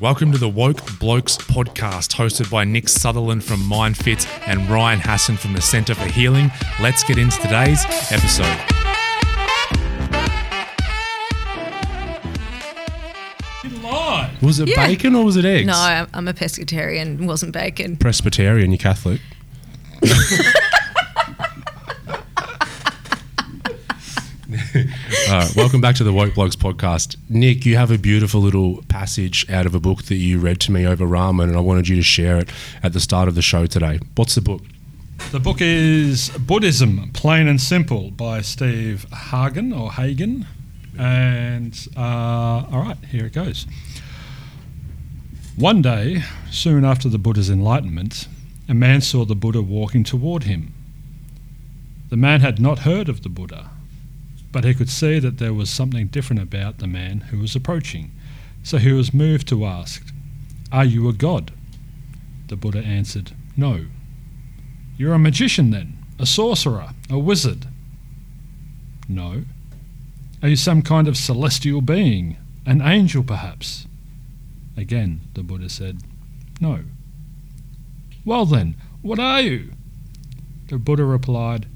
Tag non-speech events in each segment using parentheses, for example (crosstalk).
Welcome to the Woke Blokes podcast, hosted by Nick Sutherland from MindFit and Ryan Hassan from the Centre for Healing. Let's get into today's episode. Was it Yeah. bacon or was it eggs? No, I'm, I'm a pescatarian. Wasn't bacon. Presbyterian, you're Catholic. (laughs) All right, welcome back to the Woke Blokes podcast. Nick, you have a beautiful little passage out of a book that you read to me over ramen, and I wanted you to share it at the start of the show today. What's the book? The book is Buddhism, Plain and Simple by Steve Hagen or Hagen. And uh, all right, here it goes. One day, soon after the Buddha's enlightenment, a man saw the Buddha walking toward him. The man had not heard of the Buddha, but he could see that there was something different about the man who was approaching. So he was moved to ask, Are you a god? The Buddha answered, No. You're a magician then? A sorcerer? A wizard? No. Are you some kind of celestial being? An angel, perhaps? Again, the Buddha said, No. Well then, what are you? The Buddha replied,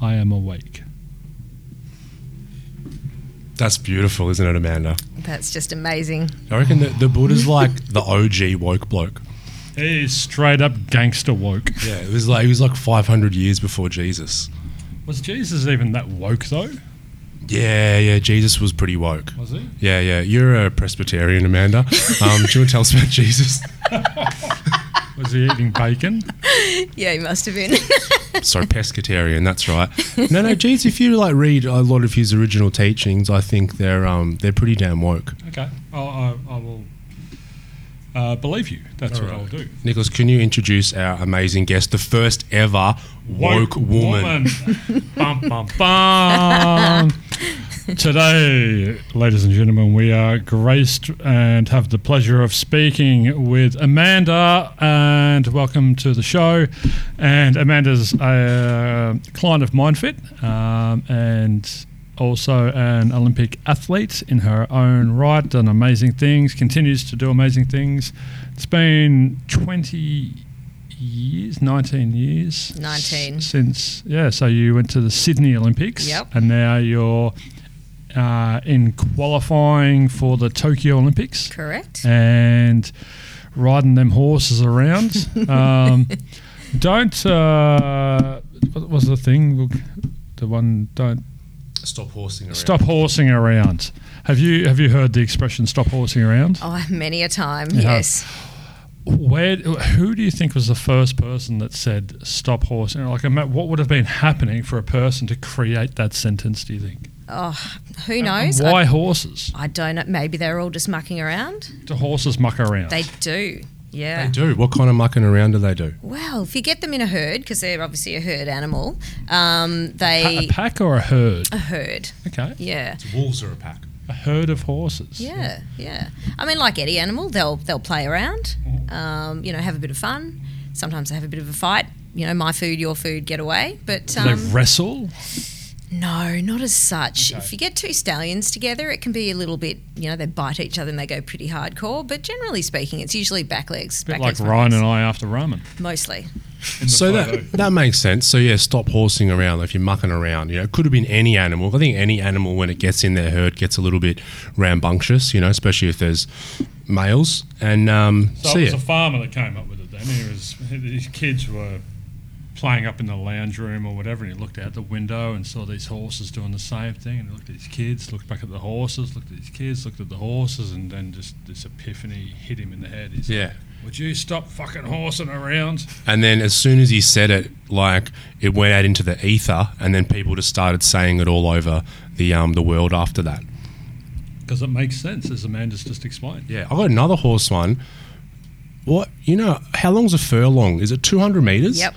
I am awake. That's beautiful, isn't it, Amanda? That's just amazing. I reckon that the Buddha's like the OG woke bloke. He is straight up gangster woke. Yeah, it was like he was like 500 years before Jesus. Was Jesus even that woke though? Yeah, yeah, Jesus was pretty woke. Was he? Yeah, yeah. You're a Presbyterian, Amanda. Um, do you want to tell us about (laughs) Jesus? (laughs) Was he eating bacon? (laughs) Yeah, he must have been. (laughs) Sorry, pescatarian. That's right. (laughs) No, no, Jesus. If you like read a lot of his original teachings, I think they're um they're pretty damn woke. Okay, I'll, I, I will uh, believe you. That's what All I'll do. Nicholas, can you introduce our amazing guest, the first ever woke, woman? bum, bum, bum. Today, ladies and gentlemen, we are graced and have the pleasure of speaking with Amanda. And welcome to the show. And Amanda's a client of MindFit um, and also an Olympic athlete in her own right, done amazing things, continues to do amazing things. It's been 20 years, 19 years. 19. s- Since, yeah, so you went to the Sydney Olympics. Yep. And now you're uh, in qualifying for the Tokyo Olympics Correct. and riding them horses around. (laughs) um, don't, uh, what was the thing? The one, don't Stop horsing around. stop horsing around. Have you have you heard the expression "stop horsing around"? Oh, many a time. Yeah. Yes. Where, who do you think was the first person that said "stop horsing"? Like, what would have been happening for a person to create that sentence? Do you think? Oh, who And knows? Why I, horses? I don't know. Maybe they're all just mucking around. Do horses muck around? They do. Yeah. They do. What kind of mucking around do they do? Well, if you get them in a herd, because they're obviously a herd animal, um, Pa- they a pack or a herd? a herd. Okay, Yeah. Wolves are a pack. a herd of horses. Yeah, yeah. I mean, like any animal, they'll they'll play around, Mm-hmm. um, you know, have a bit of fun. Sometimes they have a bit of a fight. You know, my food, your food, get away. But Do um, they wrestle? No, not as such. Okay. If you get two stallions together, it can be a little bit. You know, they bite each other and they go pretty hardcore. But generally speaking, it's usually back legs. A bit back like legs, Ryan legs. and I after ramen. Mostly. So photo. that that makes sense. So yeah, stop horsing around if you're mucking around. You know, it could have been any animal. I think any animal when it gets in their herd gets a little bit rambunctious. You know, especially if there's males. And um, So, so it was yeah, a farmer that came up with it. Then he was his kids were playing up in the lounge room or whatever, and he looked out the window and saw these horses doing the same thing. And he looked at his kids, looked back at the horses, looked at his kids, looked at the horses, and then just this epiphany hit him in the head. He's yeah. like, Would you stop fucking horsing around? And then as soon as he said it, like it went out into the ether, and then people just started saying it all over the um the world after that. Because it makes sense, as Amanda's just explained. Yeah, I got another horse one. What you know? How long's a furlong? Is it two hundred meters? Yep.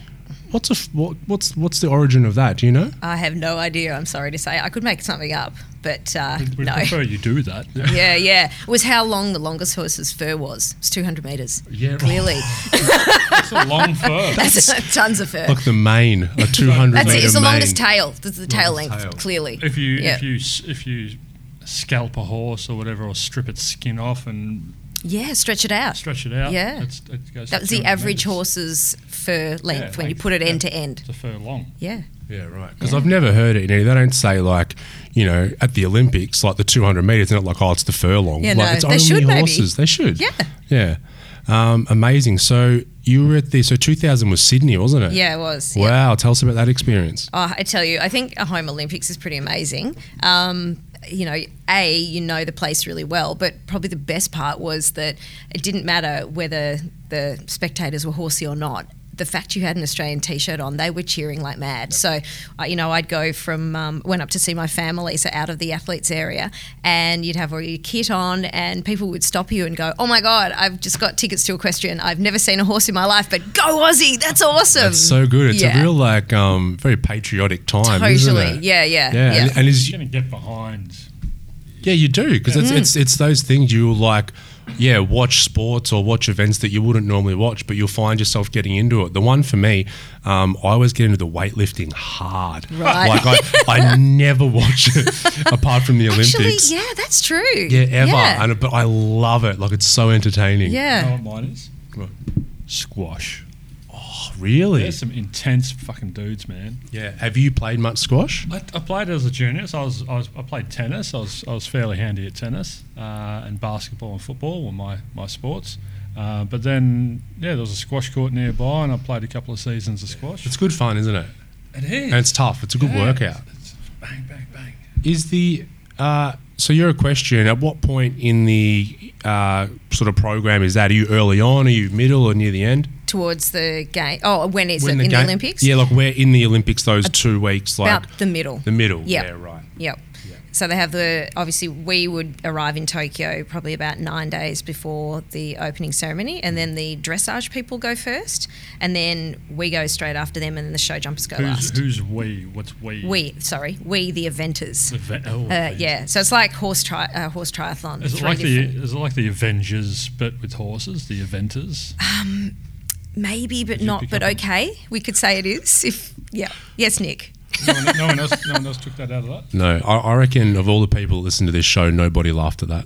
What's a f- what, what's what's the origin of that? Do you know? I have no idea. I'm sorry to say. I could make something up, but uh, We no. prefer you do that. (laughs) Yeah, yeah. It was how long the longest horse's fur was. It's 200 metres. Yeah, Clearly. (laughs) It's a long fur. (laughs) That's tons of fur. Look, the mane, a two hundred That's meter it. It's the longest tail. This is the tail Longest length, tail. clearly. If you Yeah. if you if you scalp a horse or whatever, or strip its skin off and Yeah, stretch it out. stretch it out. Yeah. It's, it goes That was the average metres. horse's fur length Yeah, when you put it end to end. It's a furlong. Yeah. Yeah, right. Because I've never heard it. You know, they don't say like, you know, at the Olympics, like the 200 meters. They're not like, oh, it's the furlong. Yeah, like, no, it's they only should maybe. horses. They should. Yeah. Yeah. Um, amazing. So you were at the so 2000 was Sydney, wasn't it? Yeah, it was. yeah. Wow. Tell us about that experience. Oh, I tell you, I think a home Olympics is pretty amazing. Um, you know, a you know the place really well, but probably the best part was that it didn't matter whether the spectators were horsey or not. The fact you had an Australian T-shirt on, they were cheering like mad. So, uh, you know, I'd go from um, went up to see my family, so out of the athletes area, and you'd have all your kit on, and people would stop you and go, "Oh my God, I've just got tickets to equestrian. I've never seen a horse in my life, but go Aussie! That's awesome! That's so good. It's Yeah. a real like um, very patriotic time, isn't totally, it? yeah, yeah, Yeah, yeah. And, and is You're going to get behind. Yeah, you do because it's, it's it's those things you like. Yeah, watch sports or watch events that you wouldn't normally watch, but you'll find yourself getting into it. The one for me, um, I always get into the weightlifting hard. Right. Like I, I (laughs) never watch it (laughs) apart from the Actually, Olympics. yeah, that's true. Yeah, ever. Yeah. And but I love it. Like it's so entertaining. You know yeah. what mine is? Squash. Oh, really? There's some intense fucking dudes, man. Yeah. Have you played much squash? I, I played as a junior, so I was, I was I played tennis. I was I was fairly handy at tennis, uh, and basketball and football were my my sports. Uh, but then, yeah, there was a squash court nearby, and I played a couple of seasons of squash. It's good fun, isn't it? it is. And it's tough. It's a good Yeah, workout. It's bang, bang, bang. Is the uh, so you're a question? At what point in the uh, sort of program is that? Are you early on? Are you middle or near the end? Towards the game. Oh, when is When it in ga- the Olympics? Yeah, like we're in the Olympics those two weeks, like About the middle. the middle. Yep. Yeah, right. Yep. So they have the obviously we would arrive in Tokyo probably about nine days before the opening ceremony, and then the dressage people go first, and then we go straight after them, and then the show jumpers go Who's, last. who's we? What's we? We, sorry, we the eventers. The oh, Uh, yeah, so it's like horse tri- uh, horse triathlon. Is it three like the is it like the Avengers but with horses? The Eventers. Maybe, but not, but up on- okay. We could say it is. If yeah, yes, Nick. no, one, no one else. No one else took that out of that. No, I, I reckon of all the people that listen to this show, nobody laughed at that.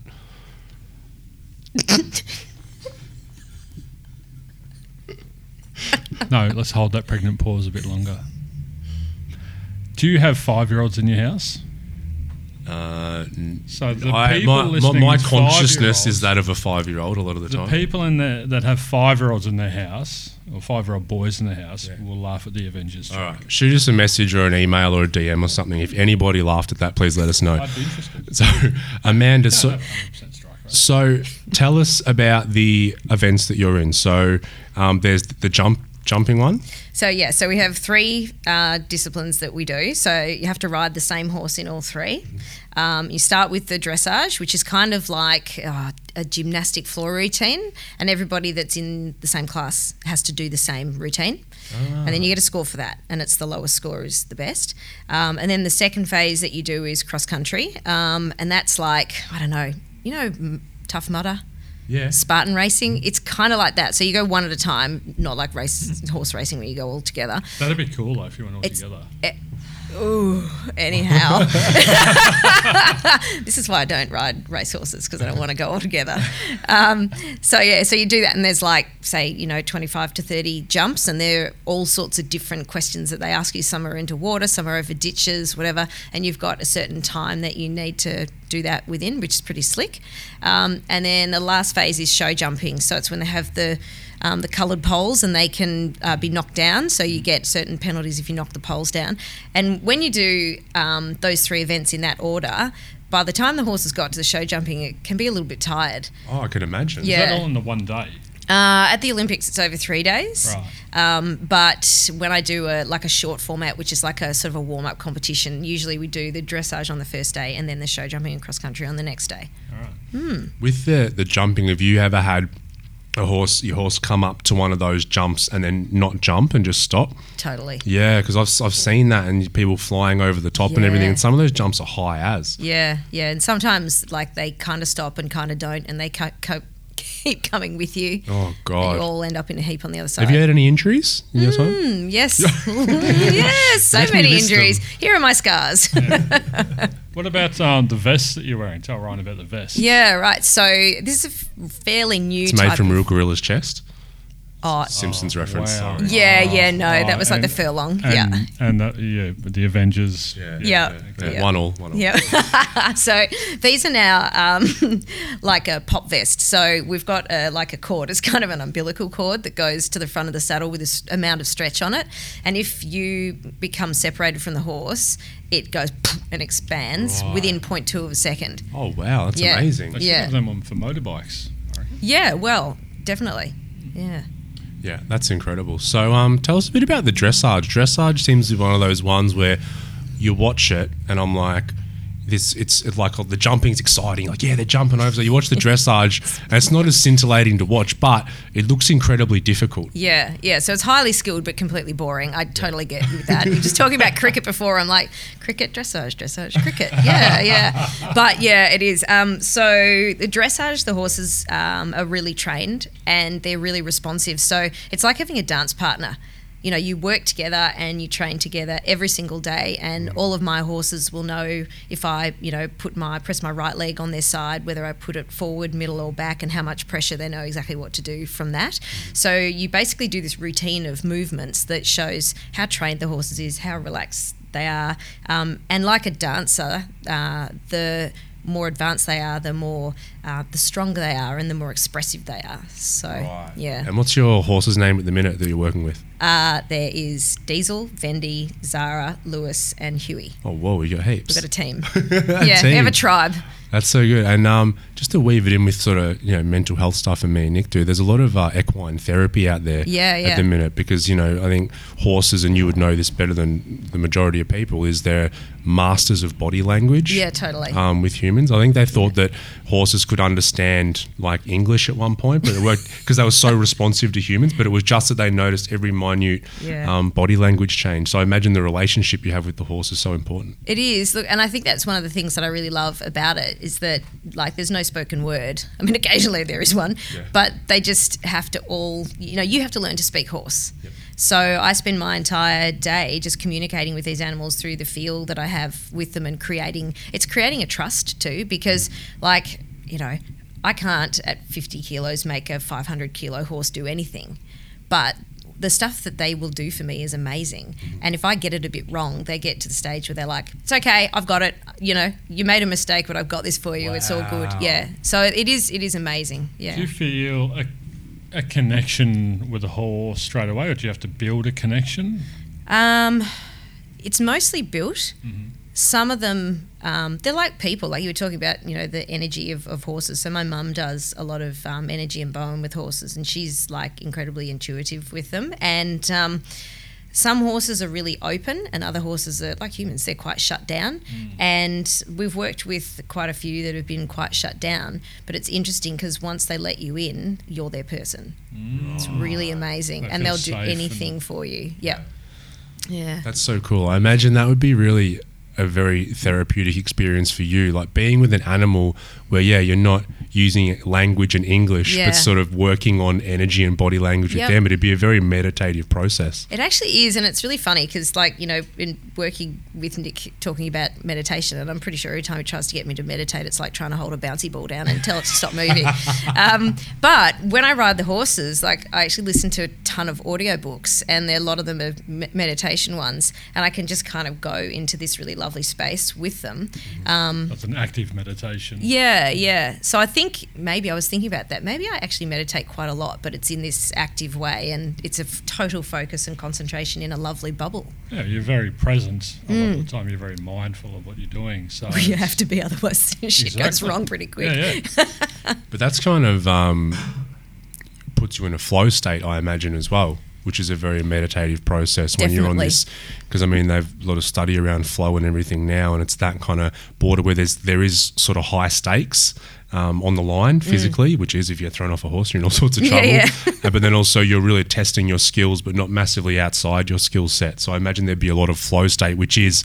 No, let's hold that pregnant pause a bit longer. Do you have five year olds in your house? Uh, So the people my, my, listening my consciousness is that of a five-year-old a lot of the, The time. people in there that have five year olds in their house, or five year old boys in the house, Yeah. will laugh at the Avengers. All right, shoot us a message or an email or a DM or something. If anybody laughed at that, please let us know. I'd be interested. (laughs) So, Amanda, so, strike rate. So tell us about the events that you're in. So um, there's the jump jumping one. So yeah, so we have three uh, disciplines that we do. So you have to ride the same horse in all three. Um, you start with the dressage, which is kind of like uh, a gymnastic floor routine, and everybody that's in the same class has to do the same routine. And then you get a score for that, and it's the lowest score is the best. Um, and then the second phase that you do is cross country, um, and that's like I don't know, you know, m- tough mudder. Yeah. Spartan racing, it's kind of like that. So you go one at a time, not like race horse racing where you go all together. That'd be cool though if you went all It's- together. Ooh, anyhow. (laughs) this is why I don't ride racehorses because I don't want to go all together. Um, so, yeah, so you do that, and there's like, say, you know, 25 to 30 jumps, and there are all sorts of different questions that they ask you. Some are into water, some are over ditches, whatever, and you've got a certain time that you need to do that within, which is pretty slick. Um, and then the last phase is show jumping. So, it's when they have the um, the coloured poles and they can uh, be knocked down. So you get certain penalties if you knock the poles down. And when you do um, those three events in that order, by the time the horses got to the show jumping, it can be a little bit tired. Oh, I can imagine. Yeah. Is that all in the one day? Uh, at the Olympics, it's over three days. Right. Um, but when I do a like a short format, which is like a sort of a warm up competition, usually we do the dressage on the first day and then the show jumping and cross country on the next day. All right. With the the jumping, have you ever had a horse your horse come up to one of those jumps and then not jump and just stop? Totally. Yeah, because I've, I've seen that and people flying over the top and everything. And some of those jumps are high as. Yeah, yeah, and sometimes like they kind of stop and kind of don't, and they co- co- keep (laughs) coming with you. Oh God. you all end up in a heap on the other side. Have you had any injuries in your time? Mm, yes. (laughs) (laughs) yes, so many list them. injuries. Here are my scars. What about um, the vest that you're wearing? Tell Ryan about the vest. yeah, right. So this is a fairly new It's type made from real Gorilla's chest. Oh, Simpsons Oh, reference. wow. Sorry. yeah, yeah, no, Oh, that was like the furlong. And, yeah. And that, yeah, the Avengers. Yeah. Yeah. Yeah, Yeah. One all. One all. Yeah. (laughs) so these are now um, (laughs) like a pop vest. So we've got a, like a cord. It's kind of an umbilical cord that goes to the front of the saddle with this amount of stretch on it. And if you become separated from the horse, it goes (laughs) and expands Right. within 0.2 of a second. Oh wow, that's Yeah. amazing. They should Yeah. have them on for motorbikes. I. Yeah, well, definitely. Yeah. Yeah, that's incredible. So, um, tell us a bit about the dressage. Dressage seems to be one of those ones where you watch it, and I'm like, this. It's, it's like the jumping's exciting. Like, yeah, they're jumping over. So you watch the dressage, and it's not as scintillating to watch, but it looks incredibly difficult. Yeah, yeah. So it's highly skilled but completely boring. I totally get with that. You're just talking about cricket before. I'm like, cricket, dressage, dressage, cricket. Yeah, yeah. But yeah, it is. Um, so the dressage, the horses um, are really trained and they're really responsive. So it's like having a dance partner. You know, you work together and you train together every single day, and all of my horses will know if I, you know, put my press my right leg on their side, whether I put it forward, middle, or back, and how much pressure. They know exactly what to do from that. So you basically do this routine of movements that shows how trained the horses is, how relaxed they are, um, and like a dancer, uh, the more advanced they are, the more uh, the stronger they are, and the more expressive they are. So Right. yeah. And what's your horse's name at the minute that you're working with? Uh, there is Diesel, Vendy, Zara, Lewis, and Huey. Oh, whoa, we got heaps. We've got a team. A (laughs) yeah, we have a tribe. That's so good. And um, just to weave it in with sort of you know mental health stuff and me and Nick do, there's a lot of uh, equine therapy out there Yeah, at the minute because you know I think horses and you would know this better than the majority of people is they're masters of body language. Yeah, totally. Um, with humans, I think they thought that horses could understand like English at one point, but it worked because they were so responsive to humans. But it was just that they noticed every minute Yeah. um, body language change. So I imagine the relationship you have with the horse is so important. It is. Look, and I think that's one of the things that I really love about it is that like there's no spoken word. (laughs) I mean, occasionally there is one, Yeah. but they just have to all. You know, you have to learn to speak horse. So I spend my entire day just communicating with these animals through the feel that I have with them and creating. It's creating a trust too, because like you know, I can't at 50 kilos make a 500 kilo horse do anything, but the stuff that they will do for me is amazing. And if I get it a bit wrong, they get to the stage where they're like, "It's okay, I've got it. You know, you made a mistake, but I've got this for you. It's all good." Yeah. So it is. It is amazing. Yeah. Do you feel a, a connection with a horse straight away, or do you have to build a connection? Um, it's mostly built. Some of them, um, they're like people. Like you were talking about, you know, the energy of, of horses. So my mum does a lot of um, energy and Bowen with horses, and she's like incredibly intuitive with them. And um, some horses are really open, and other horses are like humans. They're quite shut down. And we've worked with quite a few that have been quite shut down. But it's interesting because once they let you in, you're their person. It's really amazing, They and they'll do anything and- for you. Yeah. Yeah. That's so cool. I imagine that would be really a very therapeutic experience for you, like being with an animal where, yeah, you're not using language and English, Yeah. but sort of working on energy and body language Yep. with them. It'd be a very meditative process. It actually is, and it's really funny because, like, you know, in working with Nick talking about meditation, and I'm pretty sure every time he tries to get me to meditate, it's like trying to hold a bouncy ball down and tell it to stop moving. (laughs) um, but when I ride the horses, like, I actually listen to a ton of audiobooks, and there, a lot of them are meditation ones, and I can just kind of go into this really lovely space with them. Um, That's an active meditation. yeah, yeah. So I think maybe I was thinking about that. Maybe I actually meditate quite a lot, but it's in this active way and it's a f- total focus and concentration in a lovely bubble. Yeah, you're very present a lot Mm. of the time. You're very mindful of what you're doing. So You have to be, otherwise (laughs) shit goes wrong pretty quick. Yeah, yeah. (laughs) But that's kind of um, puts you in a flow state, I imagine, as well, which is a very meditative process when you're on this. Because I mean, they've a lot of study around flow and everything now, and it's that kind of border where there's there is sort of high stakes. Um, on the line physically, which is if you're thrown off a horse, you're in all (laughs) sorts of Mm. Yeah, trouble. yeah. Uh, but then also you're really testing your skills, but not massively outside your skill set. So I imagine there'd be a lot of flow state, which is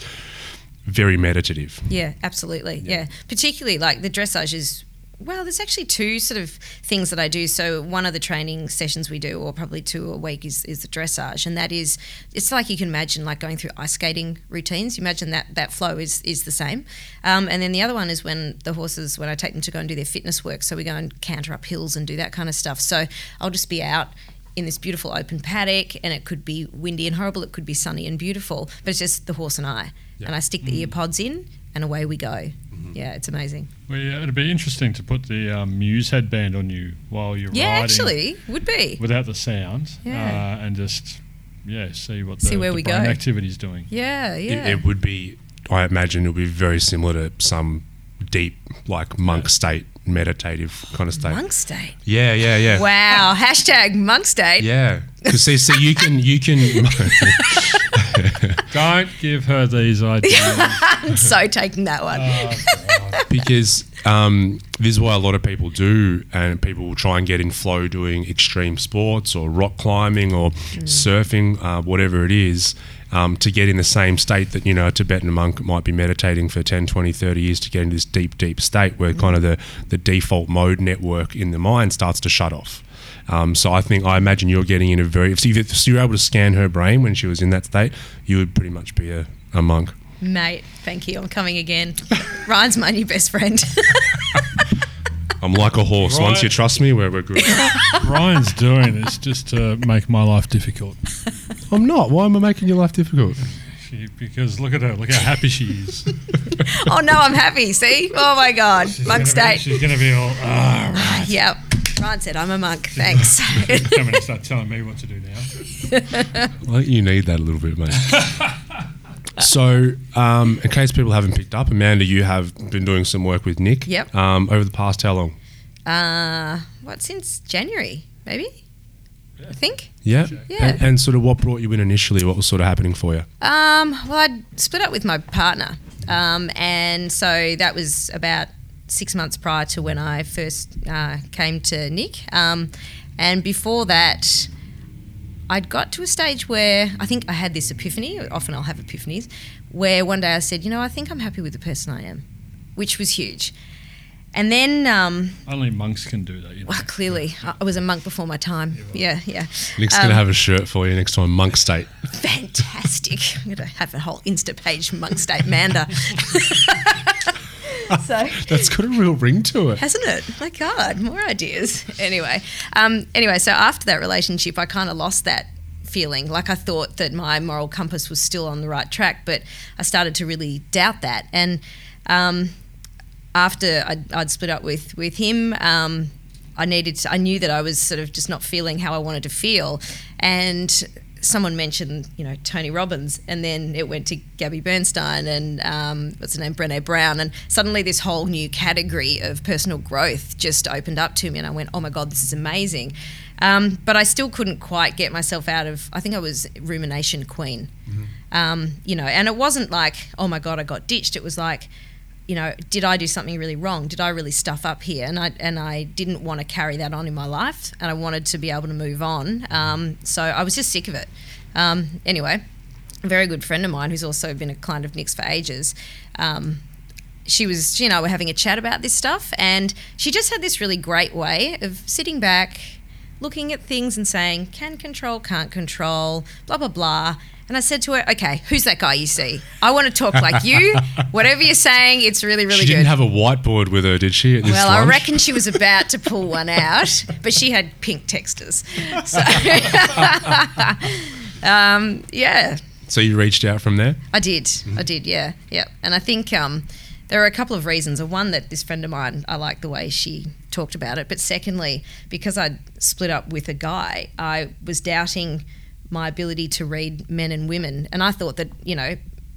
very meditative. Yeah, absolutely. Yeah. Particularly like the dressage is well, there's actually two sort of things that I do. So one of the training sessions we do, or probably two a week, is, is the dressage, and that is it's like you can imagine like going through ice skating routines. You imagine that that flow is is the same. Um, and then the other one is when the horses, when I take them to go and do their fitness work. So we go and canter up hills and do that kind of stuff. So I'll just be out in this beautiful open paddock, and it could be windy and horrible. It could be sunny and beautiful, but it's just the horse and I. Yeah. And I stick the ear pods in, and away we go. Mm-hmm. Yeah, it's amazing. Well, yeah, it'd be interesting to put the um, Muse headband on you while you're Yeah, riding actually, would be. without the sound Yeah. uh, and just, yeah, see what See the, where the we brain go. activity's doing. Yeah, yeah. It, it would be, I imagine, it would be very similar to some deep, like monk state, meditative kind of state. Monk state. Yeah, yeah, yeah. Wow. Hashtag monk state. Yeah, because see, see, you can, you can. (laughs) (laughs) (laughs) Don't give her these ideas. (laughs) I'm so taking that one. Oh, (laughs) because um, this is why a lot of people do, and people will try and get in flow doing extreme sports or rock climbing or surfing, uh, whatever it is, um, to get in the same state that, you know, a Tibetan monk might be meditating for 10, 20, 30 years to get into this deep, deep state where kind of the, the default mode network in the mind starts to shut off. Um, so I think I imagine you're getting in a very if you- if you're able to scan her brain when she was in that state, you would pretty much be a, a monk. Mate, thank you. I'm coming again. (laughs) Ryan's my new best friend. (laughs) I'm like a horse. Right. Once you trust me, we're, we're good. (laughs) Ryan's doing this just to make my life difficult. I'm not. Why am I making your life difficult? She, because look at her, look how happy she is. oh no, I'm happy. See? Oh my God. She's monk be- state. she's going to be all, ah, right. Yep. Ryan said I'm a monk. Thanks. (laughs) Coming to start telling me what to do now. (laughs) I think you need that a little bit, mate. (laughs) so, um, in case people haven't picked up, Amanda, you have been doing some work with Nick. Yep. Um, over the past how long? uh, what since January? Maybe. I think. Yeah. Yeah. And, and sort of what brought you in initially? What was sort of happening for you? Um, well, I'd split up with my partner, um, and so that was about six months prior to when I first uh, came to Nick. Um, and before that, I'd got to a stage where I think I had this epiphany. Often I'll have epiphanies, where one day I said, you know, I think I'm happy with the person I am, which was huge. And then, um, Only monks can do that. You know. well, clearly, I I was a monk before my time. Yeah, yeah. Nick's Um, going to have a shirt for you next time, Monk State. fantastic. (laughs) I'm going to have a whole Insta page monk state Manda. (laughs) so (laughs) That's got a real ring to it. hasn't it? My God, more ideas. Anyway, um, anyway, so after that relationship, I kind of lost that feeling. Like I thought that my moral compass was still on the right track, but I started to really doubt that. And um, after I'd, I'd split up with with him, um, I needed. To, I knew that I was sort of just not feeling how I wanted to feel, and someone mentioned, you know, Tony Robbins, and then it went to Gabby Bernstein and um, what's her name, Brené Brown, and suddenly this whole new category of personal growth just opened up to me, and I went, oh my god, this is amazing. Um, but I still couldn't quite get myself out of. I think I was rumination queen, um, you know, and it wasn't like, oh my god, I got ditched. It was like, you know, did I do something really wrong? Did I really stuff up here? And I and I didn't want to carry that on in my life, and I wanted to be able to move on. Um, so I was just sick of it. Um, anyway, a very good friend of mine who's also been a client of Nick's for ages. Um, she was, you know, we're having a chat about this stuff, and she just had this really great way of sitting back, looking at things and saying, can control, can't control, blah, blah, blah. And I said to her, okay, who's that guy you see? I want to talk like you. Whatever you're saying, it's really, really she good. She didn't have a whiteboard with her, did she? Well, I reckon she was about to pull one out, but she had pink texters. So, (laughs) um, yeah, So you reached out from there. I did. I did. Yeah, yeah. And I think um, there are a couple of reasons. One that this friend of mine, I like the way she talked about it. But secondly, because I'd split up with a guy, I was doubting my ability to read men and women, and I thought that you know.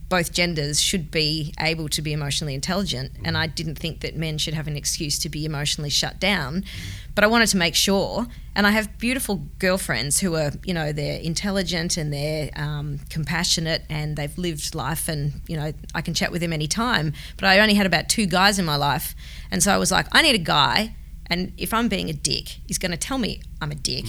Both genders should be able to be emotionally intelligent, and I didn't think that men should have an excuse to be emotionally shut down. But I wanted to make sure, and I have beautiful girlfriends who are, you know, they're intelligent and they're um, compassionate and they've lived life, and you know, I can chat with them anytime. But I only had about two guys in my life, and so I was like, I need a guy, and if I'm being a dick, he's going to tell me I'm a dick.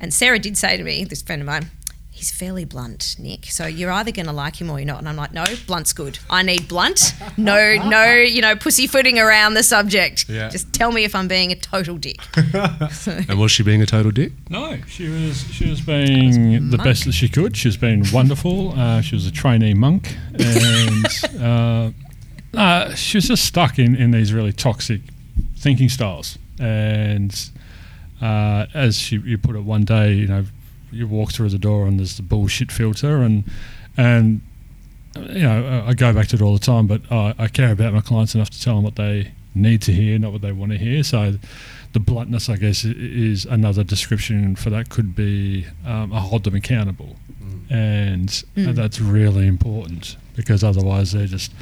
And Sarah did say to me, this friend of mine, he's fairly blunt, Nick. So you're either going to like him or you're not. And I'm like, no, blunt's good. I need blunt. No, no, you know, pussyfooting around the subject. Yeah. Just tell me if I'm being a total dick. (laughs) And was she being a total dick? No, she was she was being the monk. best that she could. She's been wonderful. Uh, she was a trainee monk, and (laughs) uh, uh, she was just stuck in, in these really toxic thinking styles. And uh, as she, you put it, one day, you know, you walk through the door and there's the bullshit filter, and and you know, I go back to it all the time, but I, I care about my clients enough to tell them what they need to hear, not what they want to hear. So the bluntness, I guess, is another description for that. Could be um, I hold them accountable, and Mm. that's really important because otherwise they're just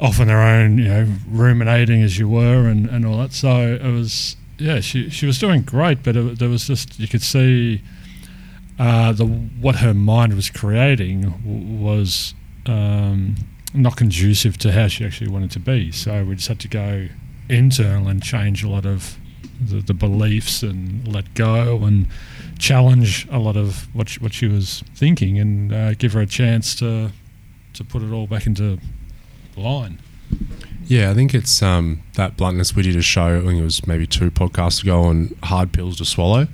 off on their own, you know, ruminating as you were, and, and all that. So it was, yeah, she she was doing great, but it, there was just you could see uh, the what her mind was creating w- was um, not conducive to how she actually wanted to be. So we just had to go internal and change a lot of the, the beliefs and let go and challenge a lot of what she, what she was thinking and uh, give her a chance to to put it all back into line. Yeah, I think it's um, that bluntness we did a show. I think it was maybe two podcasts ago on hard pills to swallow,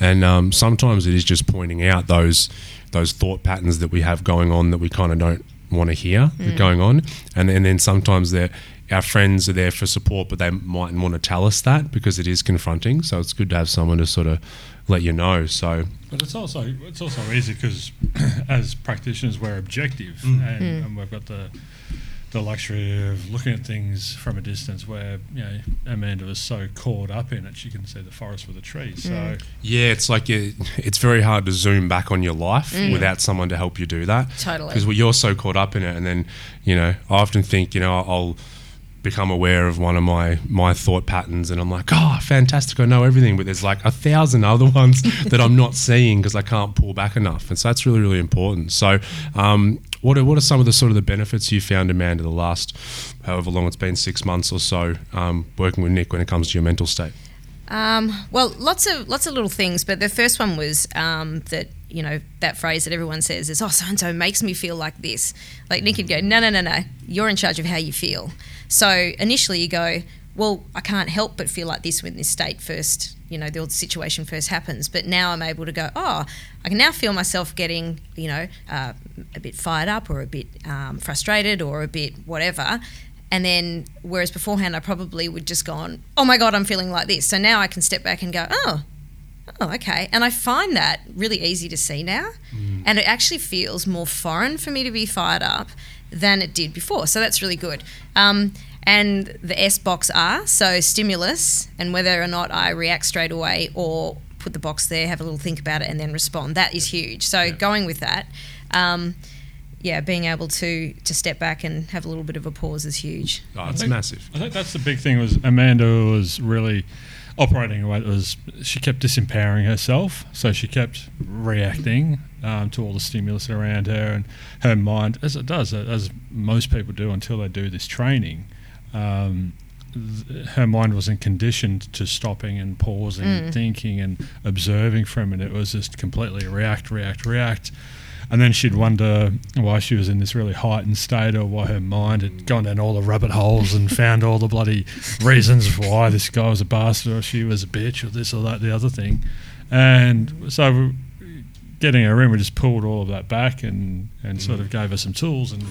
and um, sometimes it is just pointing out those those thought patterns that we have going on that we kind of don't want to hear going on, and, and then sometimes they're our friends are there for support, but they mightn't want to tell us that because it is confronting. So it's good to have someone to sort of let you know. So But it's also it's also easy because (clears throat) as practitioners we're objective Mm. and, and we've got the the luxury of looking at things from a distance where you know Amanda was so caught up in it she couldn't see the forest for the trees. So Yeah, it's like it, it's very hard to zoom back on your life without someone to help you do that. Totally. Because you're so caught up in it, and then you know, I often think, you know, I'll become aware of one of my my thought patterns, and I'm like, oh, fantastic, I know everything. But there's like a thousand other ones (laughs) that I'm not seeing because I can't pull back enough, and so that's really really important. So, um, what are what are some of the sort of the benefits you found, Amanda, the last however long it's been, six months or so, um, working with Nick when it comes to your mental state? Um, well, lots of lots of little things, but the first one was um, that you know that phrase that everyone says is, "Oh, so and so makes me feel like this." Like Nick would go, "No, no, no, no. You're in charge of how you feel." So initially, you go, "Well, I can't help but feel like this when this state first, you know, the situation first happens." But now I'm able to go, "Oh, I can now feel myself getting, you know, uh, a bit fired up or a bit um, frustrated or a bit whatever." And then, whereas beforehand, I probably would just go on, oh my God, I'm feeling like this. So now I can step back and go, oh, oh, okay. And I find that really easy to see now. And it actually feels more foreign for me to be fired up than it did before. So that's really good. Um, and the S box R, so stimulus, and whether or not I react straight away or put the box there, have a little think about it, and then respond, that is huge. So going with that. Um, yeah, being able to to step back and have a little bit of a pause is huge. Oh, it's think- massive. I think that's the big thing was Amanda was really operating away way that was she kept disempowering herself, so she kept reacting um, to all the stimulus around her and her mind, as it does, as most people do until they do this training. Um, th- her mind wasn't conditioned to stopping and pausing and thinking and observing for a minute. It was just completely react, react, react. And then she'd wonder why she was in this really heightened state or why her mind had gone down all the rabbit holes and found all the bloody reasons why this guy was a bastard or she was a bitch or this or that, the other thing. And so getting her in, we just pulled all of that back and, and sort of mm. gave her some tools. And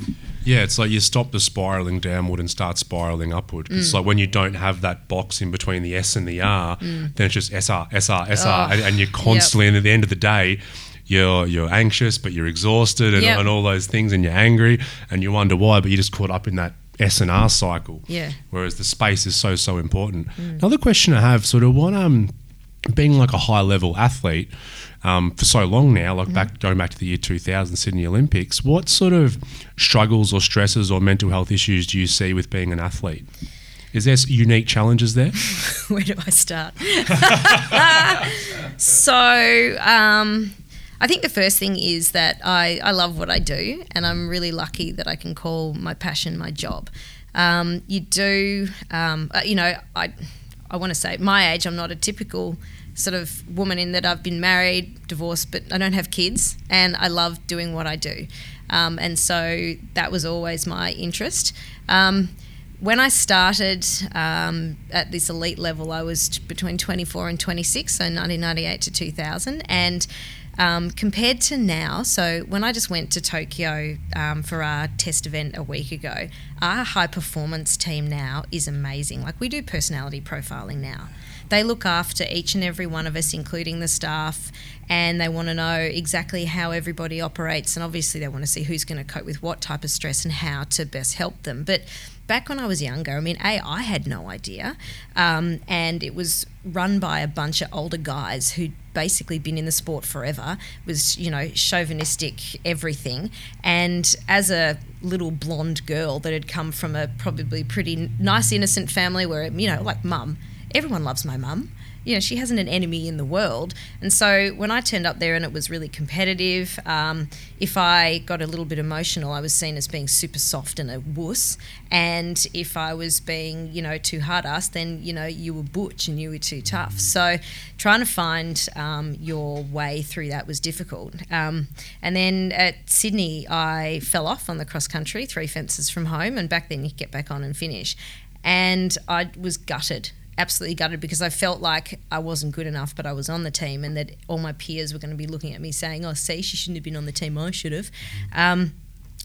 Yeah, it's like you stop the spiraling downward and start spiraling upward. It's mm. like when you don't have that box in between the S and the R, mm. then it's just SR, SR, SR, Oh, and, and you're constantly, and at the end of the day, you're you're anxious, but you're exhausted, and, Yep. and all those things, and you're angry, and you wonder why, but you're just caught up in that S and R cycle. Yeah. Whereas the space is so so important. Another question I have, sort of, what um, being like a high level athlete um, for so long now, like back going back to the year 2000 Sydney Olympics, what sort of struggles or stresses or mental health issues do you see with being an athlete? Is there unique challenges there? (laughs) Where do I start? (laughs) so, um, I think the first thing is that I, I love what I do, and I'm really lucky that I can call my passion my job. Um, you do, um, uh, you know, I, I want to say, at my age, I'm not a typical sort of woman in that I've been married, divorced, but I don't have kids, and I love doing what I do. Um, and so that was always my interest. Um, when I started um, at this elite level, I was t- between 24 and 26, so 1998 to 2000. And um, compared to now, so when I just went to Tokyo um, for our test event a week ago, our high performance team now is amazing. Like we do personality profiling now. They look after each and every one of us, including the staff, and they want to know exactly how everybody operates. And obviously, they want to see who's going to cope with what type of stress and how to best help them. But back when I was younger, I mean, A, I had no idea. Um, and it was run by a bunch of older guys who'd basically been in the sport forever, was, you know, chauvinistic, everything. And as a little blonde girl that had come from a probably pretty nice, innocent family where, you know, like mum, everyone loves my mum you know, she hasn't an enemy in the world. And so when I turned up there and it was really competitive, um, if I got a little bit emotional, I was seen as being super soft and a wuss. And if I was being, you know, too hard ass, then, you know, you were butch and you were too tough. So trying to find um, your way through that was difficult. Um, and then at Sydney, I fell off on the cross country, three fences from home. And back then you get back on and finish. And I was gutted absolutely gutted because I felt like I wasn't good enough, but I was on the team, and that all my peers were going to be looking at me saying, "Oh, see, she shouldn't have been on the team. I should have." Um,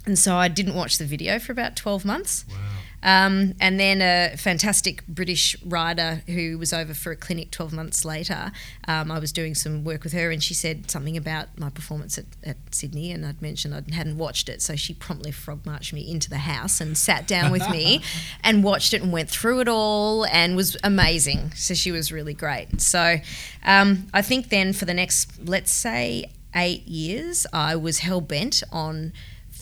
and so I didn't watch the video for about twelve months. Wow. Um, and then a fantastic British rider who was over for a clinic 12 months later, um, I was doing some work with her and she said something about my performance at, at, Sydney and I'd mentioned I hadn't watched it. So she promptly frog marched me into the house and sat down with me (laughs) and watched it and went through it all and was amazing. So she was really great. So um, I think then for the next, let's say, eight years, I was hell bent on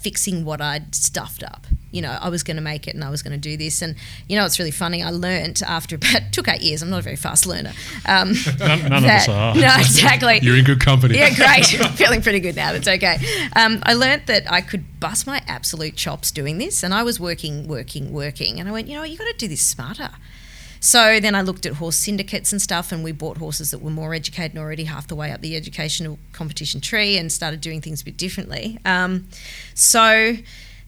fixing what I'd stuffed up. You know, I was going to make it and I was going to do this. And, you know, it's really funny. I learnt after about, (laughs) took eight years, I'm not a very fast learner. Um, (laughs) none, none that, of us are. No, exactly. (laughs) You're in good company. Yeah, great. Feeling pretty good now. That's okay. Um, I learnt that I could bust my absolute chops doing this. And I was working, working, working. And I went, you know, you got to do this smarter. So then I looked at horse syndicates and stuff, and we bought horses that were more educated and already half the way up the educational competition tree and started doing things a bit differently. Um, so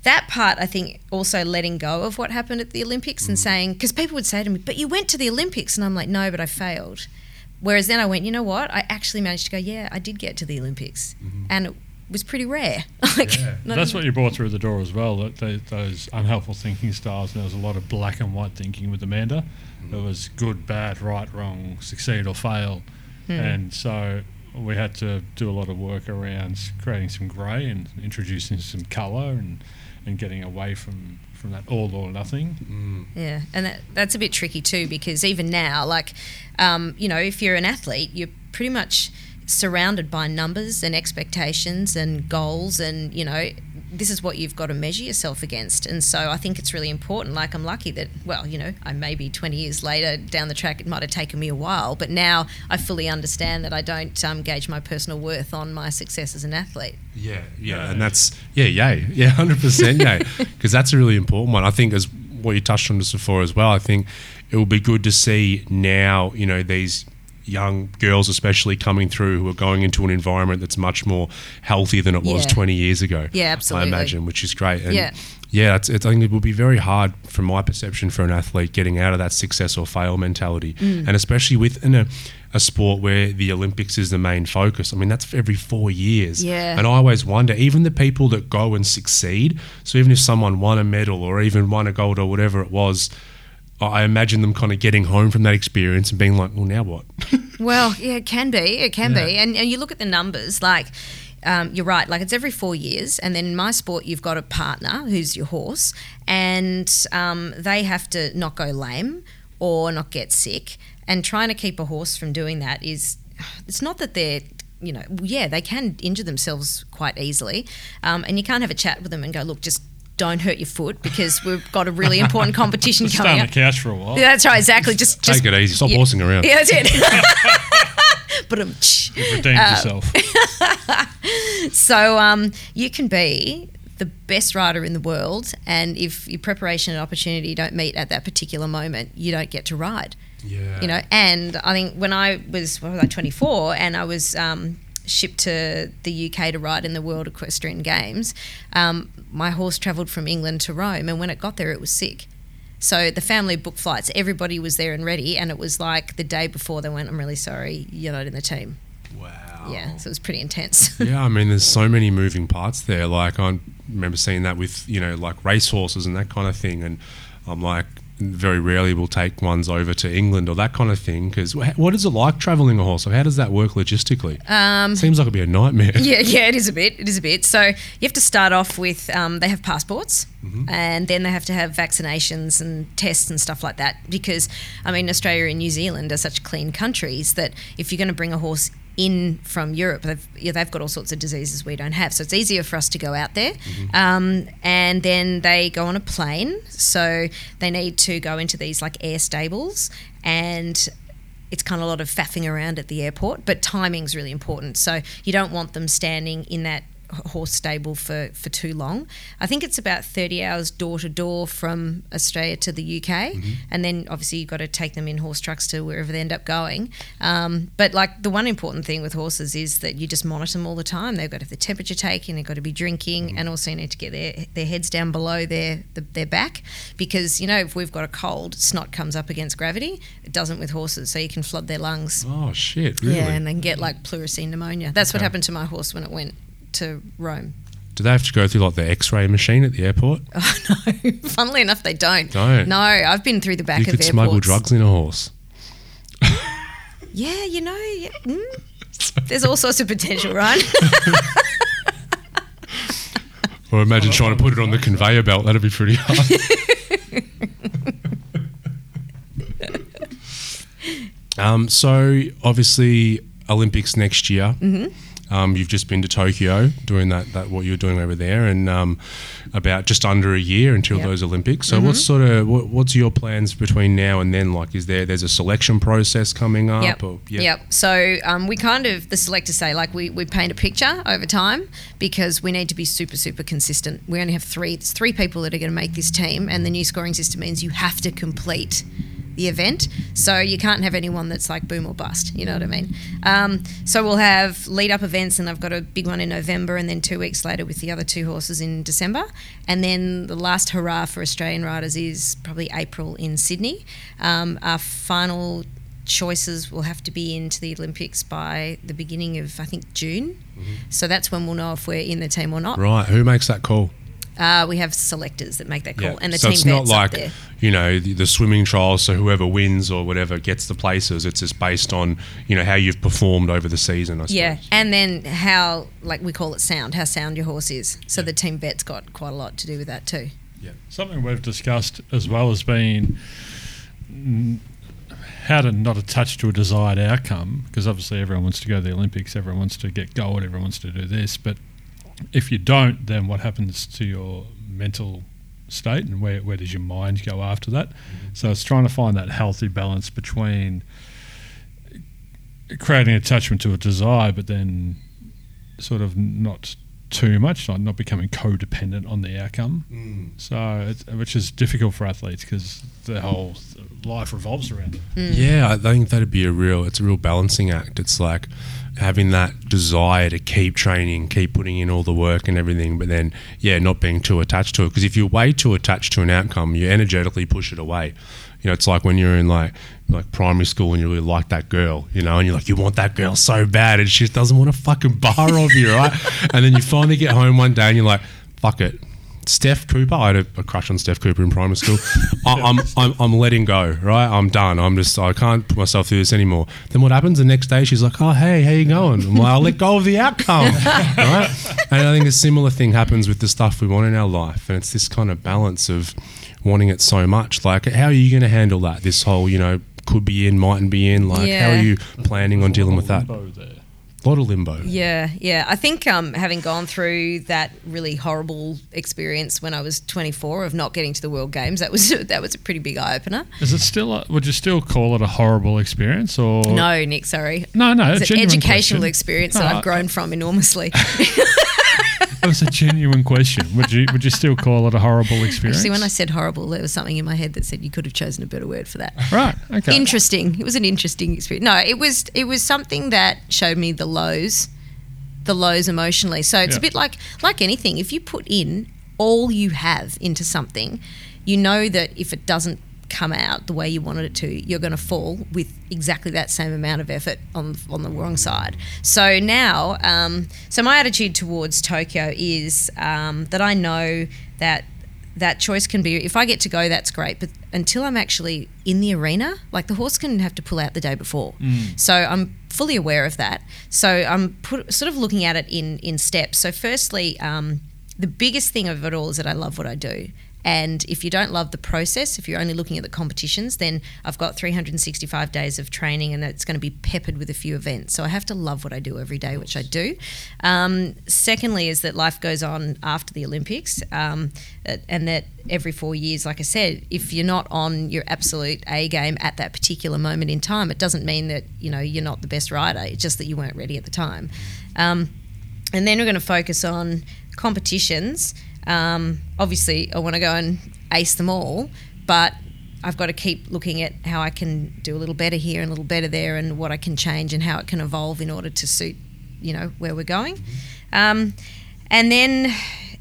that part, I think, also letting go of what happened at the Olympics mm. and saying, because people would say to me, but you went to the Olympics. And I'm like, no, but I failed. Whereas then I went, you know what? I actually managed to go, yeah, I did get to the Olympics. Mm-hmm. And it was pretty rare. (laughs) like, yeah. That's what you brought through the door as well, that they, those unhelpful thinking styles. And there was a lot of black and white thinking with Amanda. It was good, bad, right, wrong, succeed or fail. Mm. And so we had to do a lot of work around creating some grey and introducing some colour and, and getting away from, from that all or nothing. Mm. Yeah, and that, that's a bit tricky too because even now, like, um, you know, if you're an athlete, you're pretty much surrounded by numbers and expectations and goals and you know this is what you've got to measure yourself against. And so i think it's really important. Like i'm lucky that well you know i maybe 20 years later down the track it might have taken me a while. But now i fully understand that i don't um, gauge my personal worth on my success as an athlete. Yeah yeah and that's yeah yay. (laughs) Yeah 100% yay. (laughs) Because that's a really important one. I think as what you touched on just before as well i think it will be good to see now you know these young girls, especially coming through, who are going into an environment that's much more healthy than it was yeah. 20 years ago. Yeah, absolutely. I imagine, which is great. And yeah. Yeah, it's, it's, I think it would be very hard, from my perception, for an athlete getting out of that success or fail mentality, mm. and especially within a, a sport where the Olympics is the main focus. I mean, that's every four years. Yeah. And I always wonder, even the people that go and succeed. So even if someone won a medal or even won a gold or whatever it was, I imagine them kind of getting home from that experience and being like, well, now what? (laughs) well, yeah, it can be. It can yeah. be. And, and you look at the numbers, like, um, you're right. Like it's every four years, and then in my sport, you've got a partner who's your horse, and um, they have to not go lame or not get sick. And trying to keep a horse from doing that is, it's not that they're you know, yeah, they can injure themselves quite easily. Um, and you can't have a chat with them and go, look, just don't hurt your foot because we've got a really important competition (laughs) coming Stay on the couch for a while. Yeah, that's right, exactly. Just, just take it easy. Stop yeah, horsing around. Yeah, that's it. (laughs) but um, You've redeemed um, yourself. (laughs) so um, you can be the best rider in the world, and if your preparation and opportunity don't meet at that particular moment, you don't get to ride. Yeah. You know, and I think when I was what was I 24 and I was um, shipped to the UK to ride in the World Equestrian Games, um, my horse travelled from England to Rome, and when it got there, it was sick. So the family booked flights. Everybody was there and ready, and it was like the day before they went. I'm really sorry, you're not in the team. Wow. Yeah, so it was pretty intense. (laughs) yeah, I mean, there's so many moving parts there. Like I remember seeing that with you know like racehorses and that kind of thing, and I'm like, very rarely will take ones over to England or that kind of thing. Because what is it like traveling a horse? Or how does that work logistically? Um, Seems like it'd be a nightmare. (laughs) Yeah, yeah, it is a bit. It is a bit. So you have to start off with um, they have passports, mm-hmm. and then they have to have vaccinations and tests and stuff like that. Because I mean, Australia and New Zealand are such clean countries that if you're going to bring a horse in from Europe. They've, yeah, they've got all sorts of diseases we don't have. So it's easier for us to go out there. Mm-hmm. Um, and then they go on a plane. So they need to go into these like air stables and it's kind of a lot of faffing around at the airport, but timing's really important. So you don't want them standing in that horse stable for, for too long. I think it's about 30 hours door to door from Australia to the UK. Mm-hmm. And then obviously you've got to take them in horse trucks to wherever they end up going. Um, but like the one important thing with horses is that you just monitor them all the time. They've got to have the temperature taken, they've got to be drinking, mm-hmm. and also you need to get their, their heads down below their, the, their back. Because, you know, if we've got a cold, snot comes up against gravity. It doesn't with horses, so you can flood their lungs. Oh, shit, really? Yeah, and then get like pleurisy pneumonia. That's okay. what happened to my horse when it went to Rome. Do they have to go through like the X-ray machine at the airport? Oh (laughs) no! Funnily enough, they don't. Don't. No, I've been through the back you of could airports. smuggle drugs in a horse. yeah, you know, yeah, (laughs) mm, there's all sorts of potential, right? (laughs) or imagine trying to put it on the conveyor belt. That'd be pretty hard. um, so obviously Olympics next year. Mm-hmm. Um, you've just been to Tokyo doing that, that what you're doing over there, and um, about just under a year until yep. those Olympics. So, mm-hmm. what's sort of what, what's your plans between now and then? Like, is there there's a selection process coming up? Yep. Or, yep. yep. So um, we kind of the selectors say like we, we paint a picture over time because we need to be super super consistent. We only have three. It's three people that are going to make this team, and the new scoring system means you have to complete the event. So you can't have anyone that's like boom or bust. You know what I mean? Um, so we'll have lead up events, and I've got a big one in November, and then two weeks later with the other two horses in December. And then the last hurrah for Australian riders is probably April in Sydney. Um, our final choices will have to be into the Olympics by the beginning of I think June. Mm-hmm. So that's when we'll know if we're in the team or not. Right. Who makes that call? Uh, we have selectors that make that call, yeah. and the so team it's not like up there. you know the, the, swimming trials. So whoever wins or whatever gets the places. It's just based on you know how you've performed over the season. I suppose. Yeah, and then how like we call it sound, how sound your horse is. So yeah. the team vet's got quite a lot to do with that too. Yeah, something we've discussed as well as being how to not attach to a desired outcome because obviously everyone wants to go to the Olympics, everyone wants to get gold, everyone wants to do this, but if you don't, then what happens to your mental state and where, where does your mind go after that? Mm-hmm. So it's trying to find that healthy balance between creating attachment to a desire, but then sort of not too much, like not becoming codependent on the outcome. Mm. So, which is difficult for athletes because the whole life revolves around it. Mm. Yeah, I think that'd be a real. It's a real balancing act. It's like having that desire to keep training, keep putting in all the work and everything, but then yeah, not being too attached to it. Because if you're way too attached to an outcome, you energetically push it away. You know, it's like when you're in like like primary school and you really like that girl, you know, and you're like, you want that girl so bad, and she just doesn't want to fucking bar of you, right? (laughs) and then you finally get home one day and you're like, fuck it, Steph Cooper, I had a, a, crush on Steph Cooper in primary school. I, I'm, I'm, I'm letting go, right? I'm done. I'm just, I can't put myself through this anymore. Then what happens the next day? She's like, oh, hey, how you going? I'm like, I'll let go of the outcome, (laughs) right? And I think a similar thing happens with the stuff we want in our life. And it's this kind of balance of wanting it so much. Like, how are you going to handle that? This whole, you know, could be in, mightn't be in. Like, yeah. how are you planning on dealing with that? A lot of limbo. Yeah, yeah. I think um, having gone through that really horrible experience when I was 24 of not getting to the World Games, that was (laughs) that was a pretty big eye opener. Is it still? A, would you still call it a horrible experience, or no, Nick? Sorry. No, no. It's an educational question. experience no, that I've grown from enormously. (laughs) That was a genuine question. Would you would you still call it a horrible experience? See, when I said horrible, there was something in my head that said you could have chosen a better word for that. right, okay. Interesting. It was an interesting experience. No, it was it was something that showed me the lows, the lows emotionally. So it's Yeah. a bit like like anything. If you put in all you have into something, you know that if it doesn't come out the way you wanted it to, you're going to fall with exactly that same amount of effort on on the wrong side. So now, um, so my attitude towards Tokyo is um, that I know that that choice can be if I get to go, that's great. But until I'm actually in the arena, like the horse can have to pull out the day before. So I'm fully aware of that. So I'm put, sort of looking at it in in steps. So firstly, um, the biggest thing of it all is that I love what I do. And if you don't love the process, if you're only looking at the competitions, then I've got 365 days of training and it's going to be peppered with a few events. So I have to love what I do every day, which I do. Um, secondly, is that life goes on after the Olympics um, and that every four years, like I said, if you're not on your absolute A game at that particular moment in time, it doesn't mean that, you know, you're not the best rider. It's just that you weren't ready at the time. Um, and then we're going to focus on competitions. Um, obviously, I want to go and ace them all, but I've got to keep looking at how I can do a little better here and a little better there, and what I can change and how it can evolve in order to suit, you know, where we're going. Um, and then,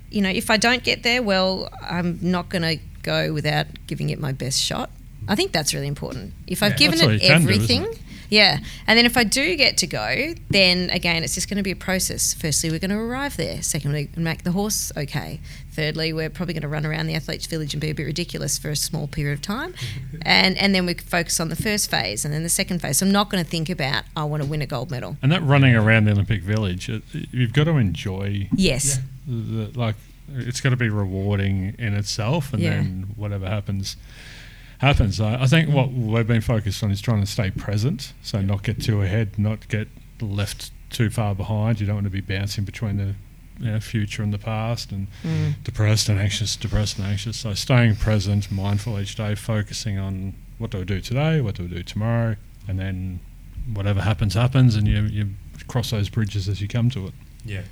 you know, if I don't get there, well, I'm not going to go without giving it my best shot. I think that's really important. If I've Yeah, given it do, everything, it? Yeah. And then if I do get to go, then again, it's just going to be a process. Firstly, we're going to arrive there. Secondly, make the horse okay. Thirdly, we're probably going to run around the athletes' village and be a bit ridiculous for a small period of time. (laughs) and and then we focus on the first phase and then the second phase. So I'm not going to think about, I want to win a gold medal. and that running around the Olympic Village, uh, you've got to enjoy Yes. the, like it's got to be rewarding in itself, and Yeah. then whatever happens, happens. I, I think what we've been focused on is trying to stay present, so not get too ahead, not get left too far behind. You don't want to be bouncing between the you know, future and the past, and mm. depressed and anxious, depressed and anxious. So staying present, mindful each day, focusing on what do I do today, what do I do tomorrow, and then whatever happens happens, and you you cross those bridges as you come to it. Yeah,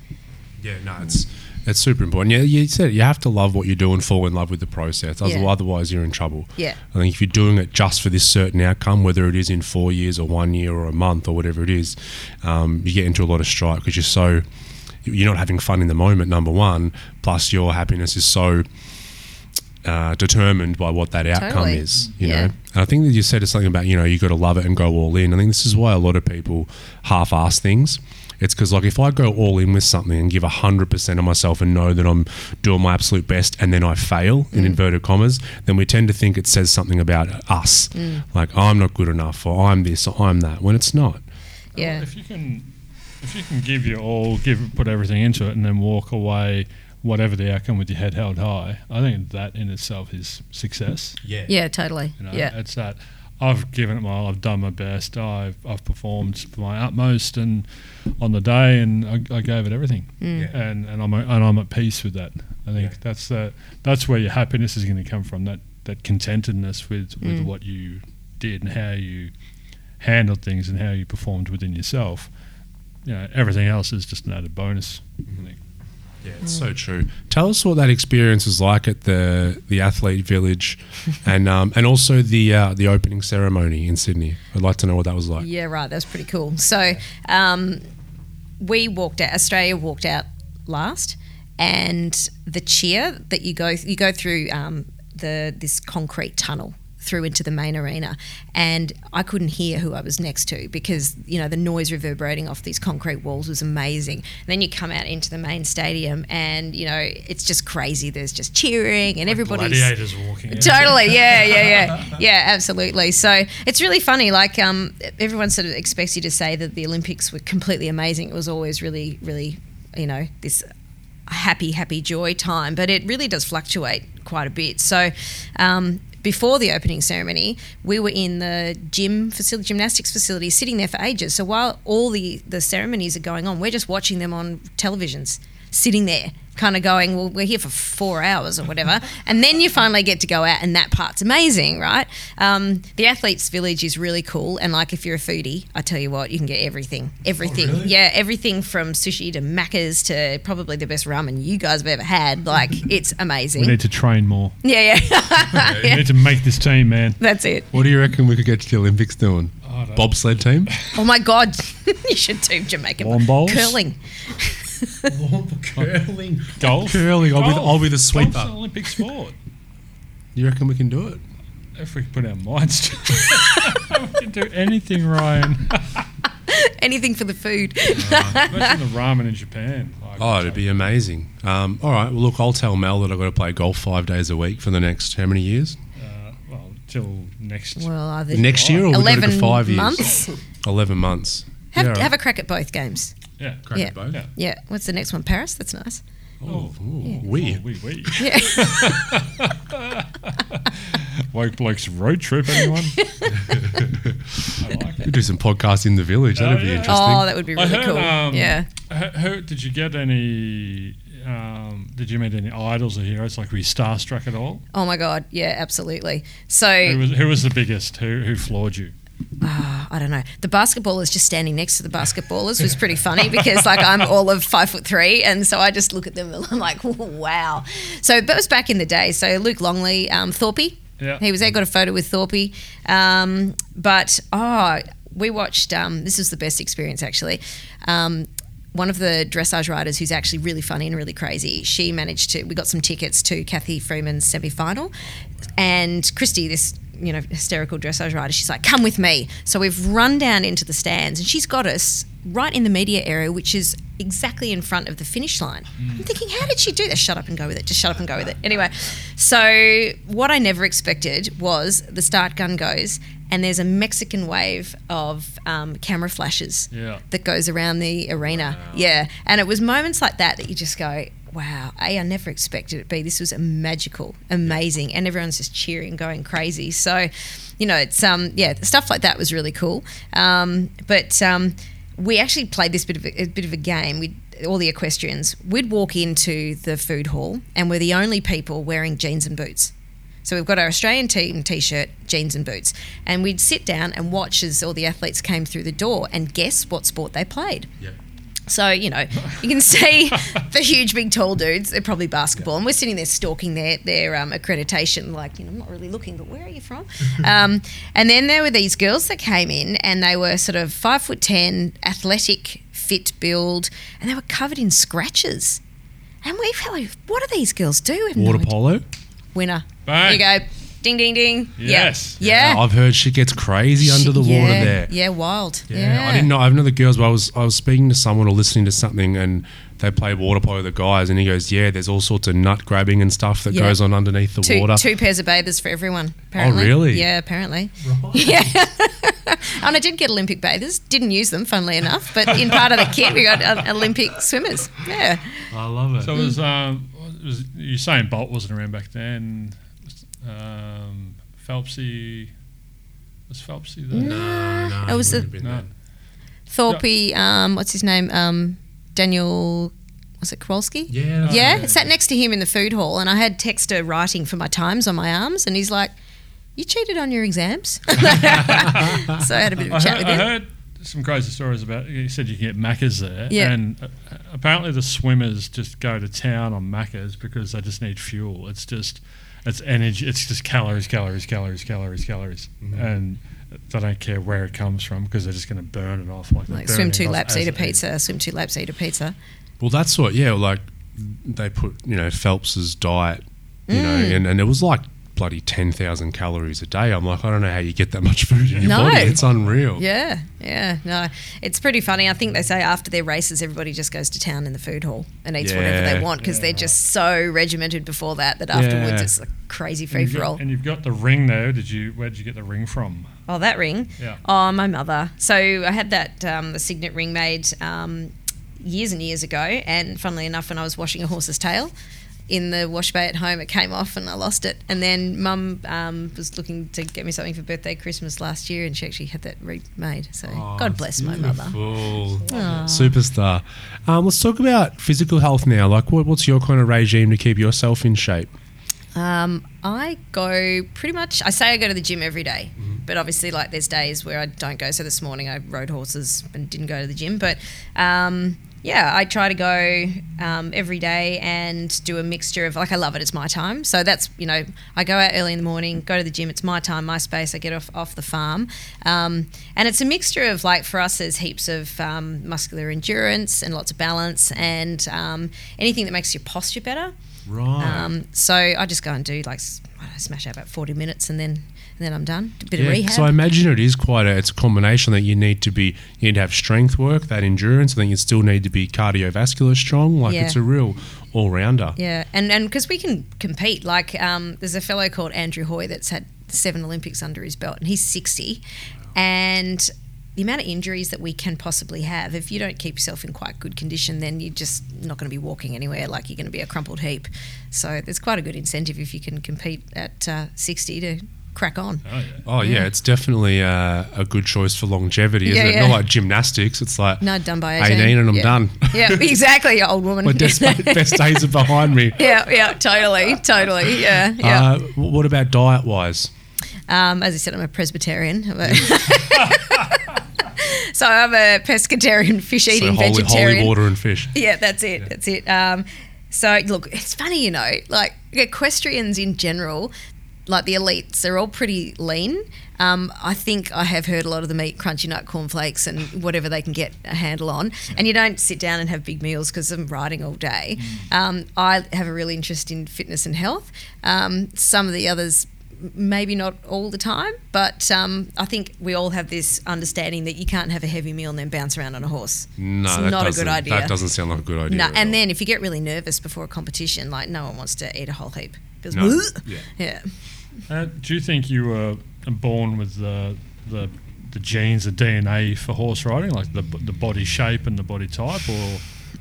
yeah, no, it's it's super important. Yeah, you said it, you have to love what you do and fall in love with the process. Otherwise, Yeah. otherwise you're in trouble. Yeah. I think if you're doing it just for this certain outcome, whether it is in four years or one year or a month or whatever it is, um, you get into a lot of strife because you're so you're not having fun in the moment. Number one, plus your happiness is so. Uh, determined by what that outcome Totally. is, you Yeah. know. And I think that you said something about you know you got to love it and go all in. I think this is why a lot of people half-ass things. It's because like if I go all in with something and give hundred percent of myself and know that I'm doing my absolute best, and then I fail in mm. inverted commas, then we tend to think it says something about us, mm. like I'm not good enough or I'm this or I'm that, when it's not. Yeah. Well, if you can, if you can give your all, give put everything into it, and then walk away, whatever the outcome, with your head held high, I think that in itself is success. Yeah. Yeah, totally. You know, yeah. it's that I've given it my all, I've done my best, I've I've performed my utmost, and on the day, and I, I gave it everything, mm. Yeah. and and I'm and I'm at peace with that. I think Yeah. that's the that's where your happiness is going to come from. That that contentedness with with Mm. what you did and how you handled things and how you performed within yourself. You know, everything else is just an added bonus. I mm-hmm. think. Yeah, it's so true. Tell us what that experience was like at the the athlete village, (laughs) and um, and also the uh, the opening ceremony in Sydney. I'd like to know what that was like. Yeah, right. That's pretty cool. So, um, we walked out. Australia walked out last, and the cheer that you go you go through um, the this concrete tunnel through into the main arena, and I couldn't hear who I was next to because you know the noise reverberating off these concrete walls was amazing. And then you come out into the main stadium, and you know it's just crazy. There's just cheering, and everybody's gladiators walking. in. Totally, yeah, yeah, yeah, (laughs) yeah, absolutely. So it's really funny. Like um, everyone sort of expects you to say that the Olympics were completely amazing. It was always really, really, you know, this happy, happy joy time. But it really does fluctuate quite a bit. So. Um, before the opening ceremony, we were in the gym facility, gymnastics facility, sitting there for ages. So while all the, the ceremonies are going on, we're just watching them on televisions, sitting there kind of going, well, we're here for four hours or whatever. and then you finally get to go out, and that part's amazing, right? Um, the Athletes Village is really cool. And like, if you're a foodie, I tell you what, you can get everything. Everything. Yeah, everything from sushi to Maccas to probably the best ramen you guys have ever had. Like, (laughs) it's amazing. We need to train more. yeah, yeah. (laughs) We need to make this team, man. That's it. What do you reckon we could get to the Olympics doing? Bobsled team? Oh my God. (laughs) you should do Jamaican. Lawn bowls? Curling. Curling. Golf. Curling. I'll be, the, Golf. I'll be the Golf's an Olympic sport. You reckon we can do it? If we put our minds to it, (laughs) we can do anything, Ryan. (laughs) Anything for the food. (laughs) Imagine the ramen in Japan. Like, Oh, it'd be amazing. Um, all right. Well, look, I'll tell Mel that I've got to play golf five days a week for the next how many years? uh, well, till next. Well, either Next year, or we've to 11 go five years? months. Eleven months. Have, Yeah, all have a crack at both games. Yeah. Crack yeah. at both. Yeah. Yeah. What's the next one? Paris? That's nice. Oh, ooh, Oh, we. wee, wee. (laughs) Yeah. (laughs) Woke Blokes road trip, anyone? (laughs) I like We it. do some podcasts in the village. That'd Oh, be yeah. interesting. oh, that would be I really heard, cool. um, yeah. H- Who, did you get any? Um, did you meet any idols or heroes? Like, were you starstruck at all? Oh my God. Yeah, absolutely. Who So, was, who was the biggest? Who who floored you? Ah, I don't know. The basketballers just standing next to the basketballers was pretty funny because, like, I'm all of five foot three. And so I just look at them and I'm like, (laughs) wow. So that was back in the day. So Luke Longley, um, Thorpe. Yeah. He was there, got a photo with Thorpe. Um, but, oh, we watched, um, this was the best experience actually. Um, one of the dressage riders who's actually really funny and really crazy, she managed to, we got some tickets to Cathy Freeman's semi final. And Christy, this, you know, hysterical dressage rider, she's like, come with me. So we've run down into the stands and she's got us right in the media area, which is exactly in front of the finish line. I'm thinking, how did she do that? Shut up and go with it. Just shut up and go with it. Anyway, so what I never expected was the start gun goes and there's a Mexican wave of um, camera flashes Yeah. that goes around the arena. Yeah. And it was moments like that that you just go, wow, A, I never expected it. B, this was magical, amazing. And everyone's just cheering, going crazy. So, you know, it's, um, yeah, stuff like that was really cool. Um, but um, we actually played this bit of a, a bit of a game. We all the equestrians, we'd walk into the food hall and we're the only people wearing jeans and boots. So we've got our Australian team t-shirt, jeans and boots, and we'd sit down and watch as all the athletes came through the door and guess what sport they played. So you know, you can see (laughs) the huge, big, tall dudes. They're probably basketball, and we're sitting there stalking their their um, accreditation. Like, you know, I'm not really looking, but where are you from? (laughs) um, and then there were these girls that came in, and they were sort of five foot ten, athletic, fit build, and they were covered in scratches. And we felt like, what do these girls do? We have no Water polo. Winner. Bang. There you go. Ding, ding, ding. Yes. Yeah. Yeah. I've heard she gets crazy under the water there. Yeah, wild. Yeah, Yeah. I didn't know. I've known the girls, but I was I was speaking to someone or listening to something, and they play water polo. With the guys, and he goes, "Yeah, there's all sorts of nut grabbing and stuff that Yeah. goes on underneath the Two, water." Two pairs of bathers for everyone. Apparently. really? Yeah, apparently. (laughs) Yeah. and I did get Olympic bathers. Didn't use them, funnily enough. But in part of the kit, we got uh, Olympic swimmers. Yeah. I love it. So it was, um, it was Usain Bolt wasn't around back then. Um, Phelpsy was Phelpsy there? no, no, It was the- been No. there. Thorpe, um, what's his name? Um, Daniel, was it Kowalski? Yeah, Yeah, yeah. sat next to him in the food hall, and I had Texta writing for my times on my arms, and he's like, "You cheated on your exams." (laughs) so I had a bit of a I chat heard, with I heard some crazy stories about. You said you can get Maccas there, Yeah. and uh, apparently the swimmers just go to town on Maccas because they just need fuel. It's just it's energy. It's just calories, calories, calories, calories, calories, Mm-hmm. and they don't care where it comes from because they're just going to burn it off. Like, they're Like swim two laps, eat a they pizza. Swim two laps, eat a pizza. Well, that's what. Yeah, like they put you know Phelps's diet, you know, Mm. and, and it was like bloody ten thousand calories a day. I'm like, I don't know how you get that much food in your No. body. It's unreal. Yeah, yeah, no, it's pretty funny. I think they say after their races, everybody just goes to town in the food hall and eats whatever they want because Yeah, they're just so regimented before that that afterwards Yeah. it's a crazy free for all. And you've got the ring there. Did you? Where did you get the ring from? Oh, that ring. Yeah. Oh, my mother. So I had that um, the signet ring made um, years and years ago, and funnily enough, when I was washing a horse's tail. In the wash bay at home. It came off and I lost it. And then mum um, was looking to get me something for birthday, Christmas last year, and she actually had that remade. So Oh, God bless my mother. Superstar. Um, let's talk about physical health now. Like, what, what's your kind of regime to keep yourself in shape? Um, I go pretty much. I say I go to the gym every day, Mm-hmm. but obviously, like there's days where I don't go. So this morning I rode horses and didn't go to the gym. But um, yeah, I try to go um, every day and do a mixture of like I love it. It's my time. So that's you know I go out early in the morning, go to the gym. It's my time, my space. I get off off the farm, um, and it's a mixture of like for us there's heaps of um, muscular endurance and lots of balance and um, anything that makes your posture better. Right. Um, so I just go and do like I don't know, smash out about forty minutes and then then I'm done. A bit of rehab. So I imagine it is quite a it's a combination that you need to be you need to have strength work, that endurance, and then you still need to be cardiovascular strong. Like Yeah. it's a real all rounder. yeah, and and because we can compete. Like um, there's a fellow called Andrew Hoy that's had seven Olympics under his belt, and he's sixty, and the amount of injuries that we can possibly have if you don't keep yourself in quite good condition then you're just not going to be walking anywhere like you're going to be a crumpled heap so there's quite a good incentive if you can compete at uh, 60 to crack on Oh, yeah. Oh yeah, it's definitely uh, a good choice for longevity, isn't Yeah, it? yeah. Not like gymnastics. It's like no done by 18, 18 and I'm yeah. done. yeah (laughs) exactly you old woman My best, (laughs) best days are behind me. yeah, yeah, totally, totally, yeah, yeah. Uh, what about diet wise? Um, as I said, I'm a Presbyterian. (laughs) so I'm a pescatarian, fish So eating holy, vegetarian. holy water and fish. Yeah, that's it. That's it. Um, so look, it's funny, you know, like equestrians in general, like the elites, they're all pretty lean. Um, I think I have heard a lot of them eat crunchy nut cornflakes and whatever they can get a handle on. And you don't sit down and have big meals because I'm riding all day. Um, I have a real interest in fitness and health. Um, some of the others maybe not all the time, but um, I think we all have this understanding that you can't have a heavy meal and then bounce around on a horse. No, it's that not a good idea. That doesn't sound like a good idea. No, and all. then if you get really nervous before a competition, like no one wants to eat a whole heap because No, yeah. yeah. Uh, do you think you were born with the the the genes, the DNA for horse riding, like the the body shape and the body type, or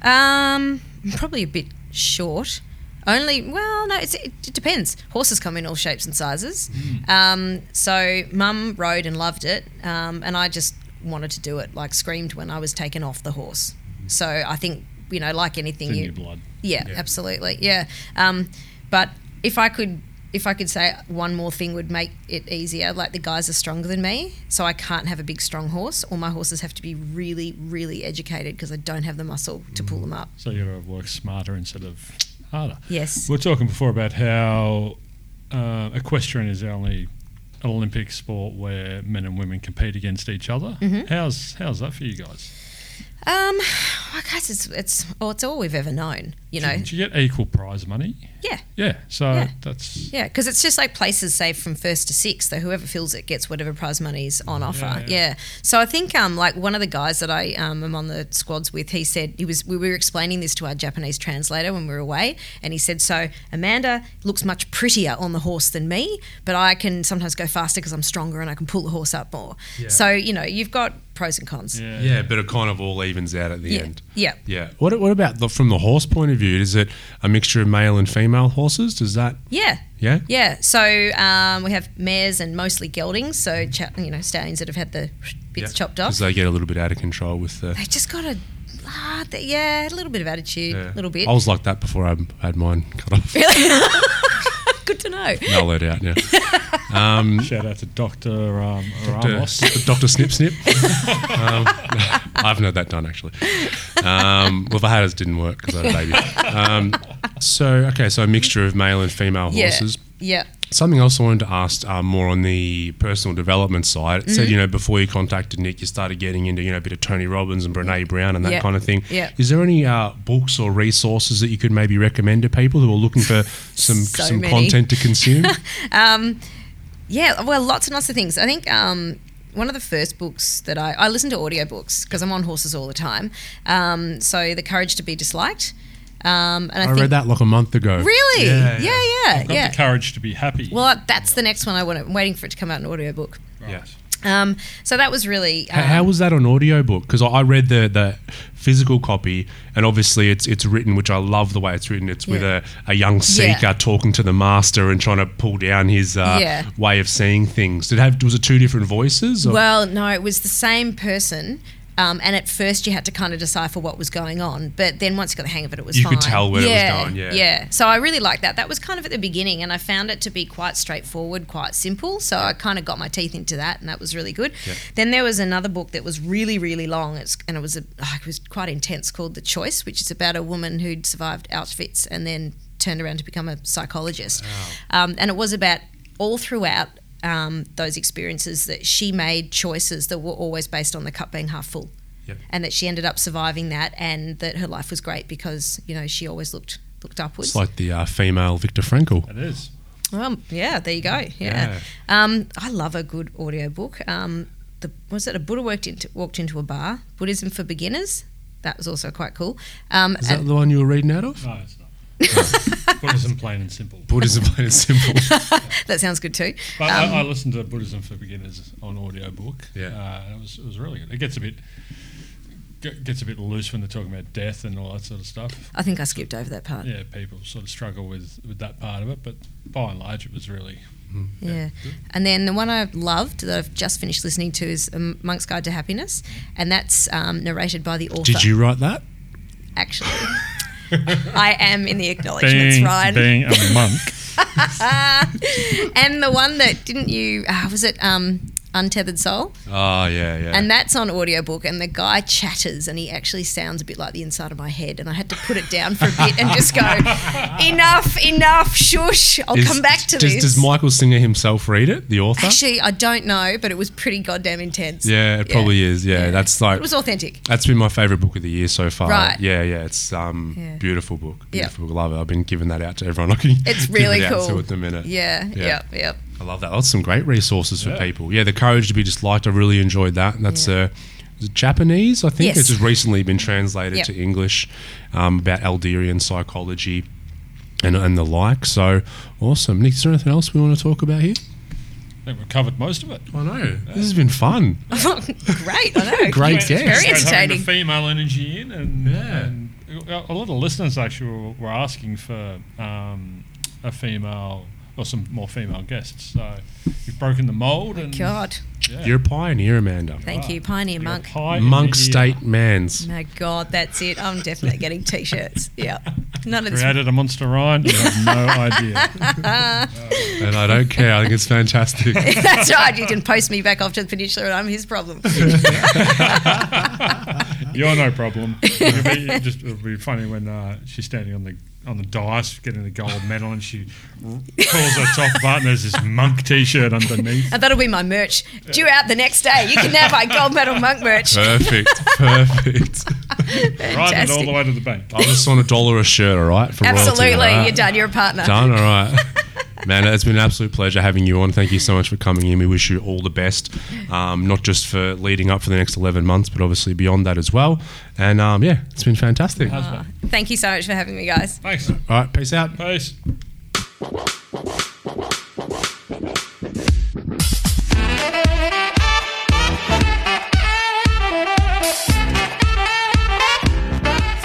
Um, probably a bit short. Only well, no, it's, it, it depends. Horses come in all shapes and sizes. Um, so mum rode and loved it, um, and I just wanted to do it. Like screamed when I was taken off the horse. So I think you know, like anything, in you your blood? Yeah, absolutely. Yeah. Um, but if I could, if I could say one more thing would make it easier, like the guys are stronger than me, so I can't have a big strong horse. All my horses have to be really, really educated because I don't have the muscle to pull them up. So you got to work smarter instead of harder. Yes. We are talking before about how uh, equestrian is the only Olympic sport where men and women compete against each other. Mm-hmm. How's how's that for you guys? Um, I guess it's it's oh, it's all we've ever known. You know. Do you get equal prize money? Yeah. Yeah. So Yeah. that's Yeah, because it's just like places say from first to sixth, so whoever fills it gets whatever prize money's on offer. yeah. Yeah, So I think um like one of the guys that I um am on the squads with, he said he was we were explaining this to our Japanese translator when we were away, and he said so Amanda looks much prettier on the horse than me, but I can sometimes go faster because I'm stronger and I can pull the horse up more. So you know you've got pros and cons. yeah. Yeah, but it kind of all evens out at the Yeah. end. Yeah. Yeah. What, what about the, from the horse point of view? Is it a mixture of male and female horses? Does that, Yeah. yeah? Yeah, so um, we have mares and mostly geldings, so cha- you know stallions that have had the bits chopped off. Because they get a little bit out of control with the. They just got a, ah, they- yeah, a little bit of attitude, Yeah. a little bit. I was like that before I had mine cut off. (laughs) Good to know. No, let out now. (laughs) Um, Shout out to Doctor um, Dr. Ramos. Dr. Snip Snip. um, (laughs) I haven't had that done actually. Um, well, if I had it, it didn't work because I had a baby. Um, so, okay, so a mixture of male and female Yeah. horses. Yeah. Something else I wanted to ask um, more on the personal development side. It Mm-hmm. said, you know, before you contacted Nick, you started getting into, you know, a bit of Tony Robbins and Brene Brown and that Yeah. kind of thing. Yeah. Is there any uh, books or resources that you could maybe recommend to people who are looking for (laughs) some So some many. content to consume? (laughs) Yeah, well, lots and lots of things. I think um, one of the first books that I, I listen to audiobooks because I'm on horses all the time. Um, so, The Courage to Be Disliked. Um, and I, I think, read that like a month ago. Really? Yeah, Yeah, yeah, Got yeah. the courage to be happy. Well, that's the next one I want. I'm waiting for it to come out in audiobook. Right. Yeah. Um, so that was really How, um, how was that on audiobook? Because I I read the the physical copy, and obviously it's it's written, which I love the way it's written. It's with a, a young seeker talking to the master and trying to pull down his uh, Yeah. way of seeing things. Did it have was it two different voices? Or? Well, no, it was the same person. Um, and at first, you had to kind of decipher what was going on, but then once you got the hang of it, it was You fine. could tell where it was going, yeah. yeah. So I really liked that. That was kind of at the beginning, and I found it to be quite straightforward, quite simple. So I kind of got my teeth into that, and that was really good. Yeah. Then there was another book that was really, really long. It's and it was a, oh, it was quite intense, called The Choice, which is about a woman who'd survived Auschwitz and then turned around to become a psychologist. Um, and it was about all throughout um, those experiences that she made choices that were always based on the cup being half full. Yep. And that she ended up surviving that, and that her life was great because you know she always looked looked upwards. It's like the uh, female Viktor Frankl. It is. Well, yeah, there you go. Yeah, Yeah. Um, I love a good audiobook. Um, the was it a Buddha worked into, walked into a bar? Buddhism for beginners. That was also quite cool. Um, Is that the one you were reading out of? No, it's not. (laughs) Buddhism, plain and simple. Buddhism plain and simple. (laughs) that sounds good too. But Um, I, I listened to Buddhism for Beginners on audiobook. Yeah. Uh, it was it was really good. It gets a bit gets a bit loose when they're talking about death and all that sort of stuff. I think I skipped over that part. Yeah, people sort of struggle with, with that part of it, but by and large, it was really Yeah. And then the one I've loved that I've just finished listening to is A Monk's Guide to Happiness, and that's um, narrated by the author. Did you write that? Actually, (laughs) (laughs) I am in the acknowledgements, being, Ryan. being a (laughs) monk. and the one that didn't you? Uh, was it um, Untethered Soul? Oh yeah, yeah. And that's on audiobook, and the guy chatters, and he actually sounds a bit like the inside of my head. And I had to put it down for a bit and just go, (laughs) enough, enough, shush. I'll Is- come back to does, this. Does Michael Singer himself read it? The author? Actually, I don't know, but it was pretty goddamn intense. yeah, it probably is. Yeah, that's like It was authentic. That's been my favorite book of the year so far. Right. Yeah, yeah. It's um Yeah. beautiful book. Yeah. Beautiful book. Love it. I've been giving that out to everyone. (laughs) I can It's give really it out cool. to at the minute. Yeah, Yeah. yep, yep. I love that. That's some great resources for Yeah. people. Yeah, the courage to be disliked. I really enjoyed that. That's Yeah. uh, is it Japanese. I think Yes. it's just recently been translated Yep. to English um, about Adlerian psychology and and the like. So awesome. Nick, is there anything else we want to talk about here? I think we've covered most of it. I know this has been fun. (laughs) Great, I know. (laughs) Great It's guest. Very Great having entertaining. the female energy in, and, Yeah. and a lot of listeners actually were, were asking for um, a female or some more female guests. So you've broken the mold, and God, yeah. You're a pioneer, Amanda. thank you, Pioneer You're Monk. pie in Monk. State Mans. My God, that's it. I'm definitely getting t-shirts. (laughs) Yeah, none of this. Created a monster Ryan. You have no (laughs) idea. And I don't care. I think it's fantastic. (laughs) That's right. You can post me back off to the peninsula, and I'm his problem. You're no problem. It'll be, just, it'll be funny when uh, she's standing on the on the dice getting the gold medal and she r- pulls her top button. There's this monk T-shirt underneath. And that'll be my merch. Due out the next day. You can have my gold medal monk merch. Perfect. (laughs) Perfect. Riding it all the way to the bank. I just want a dollar a shirt, all right? For royalty, Absolutely, all right? you're done. You're a partner. Done, all right. (laughs) Man, it's been an absolute pleasure having you on. Thank you so much for coming in. We wish you all the best, um, not just for leading up for the next 11 months, but obviously beyond that as well. And um, yeah, it's been fantastic. All Has been. Thank you so much for having me, guys. Thanks. All right, peace out. Peace.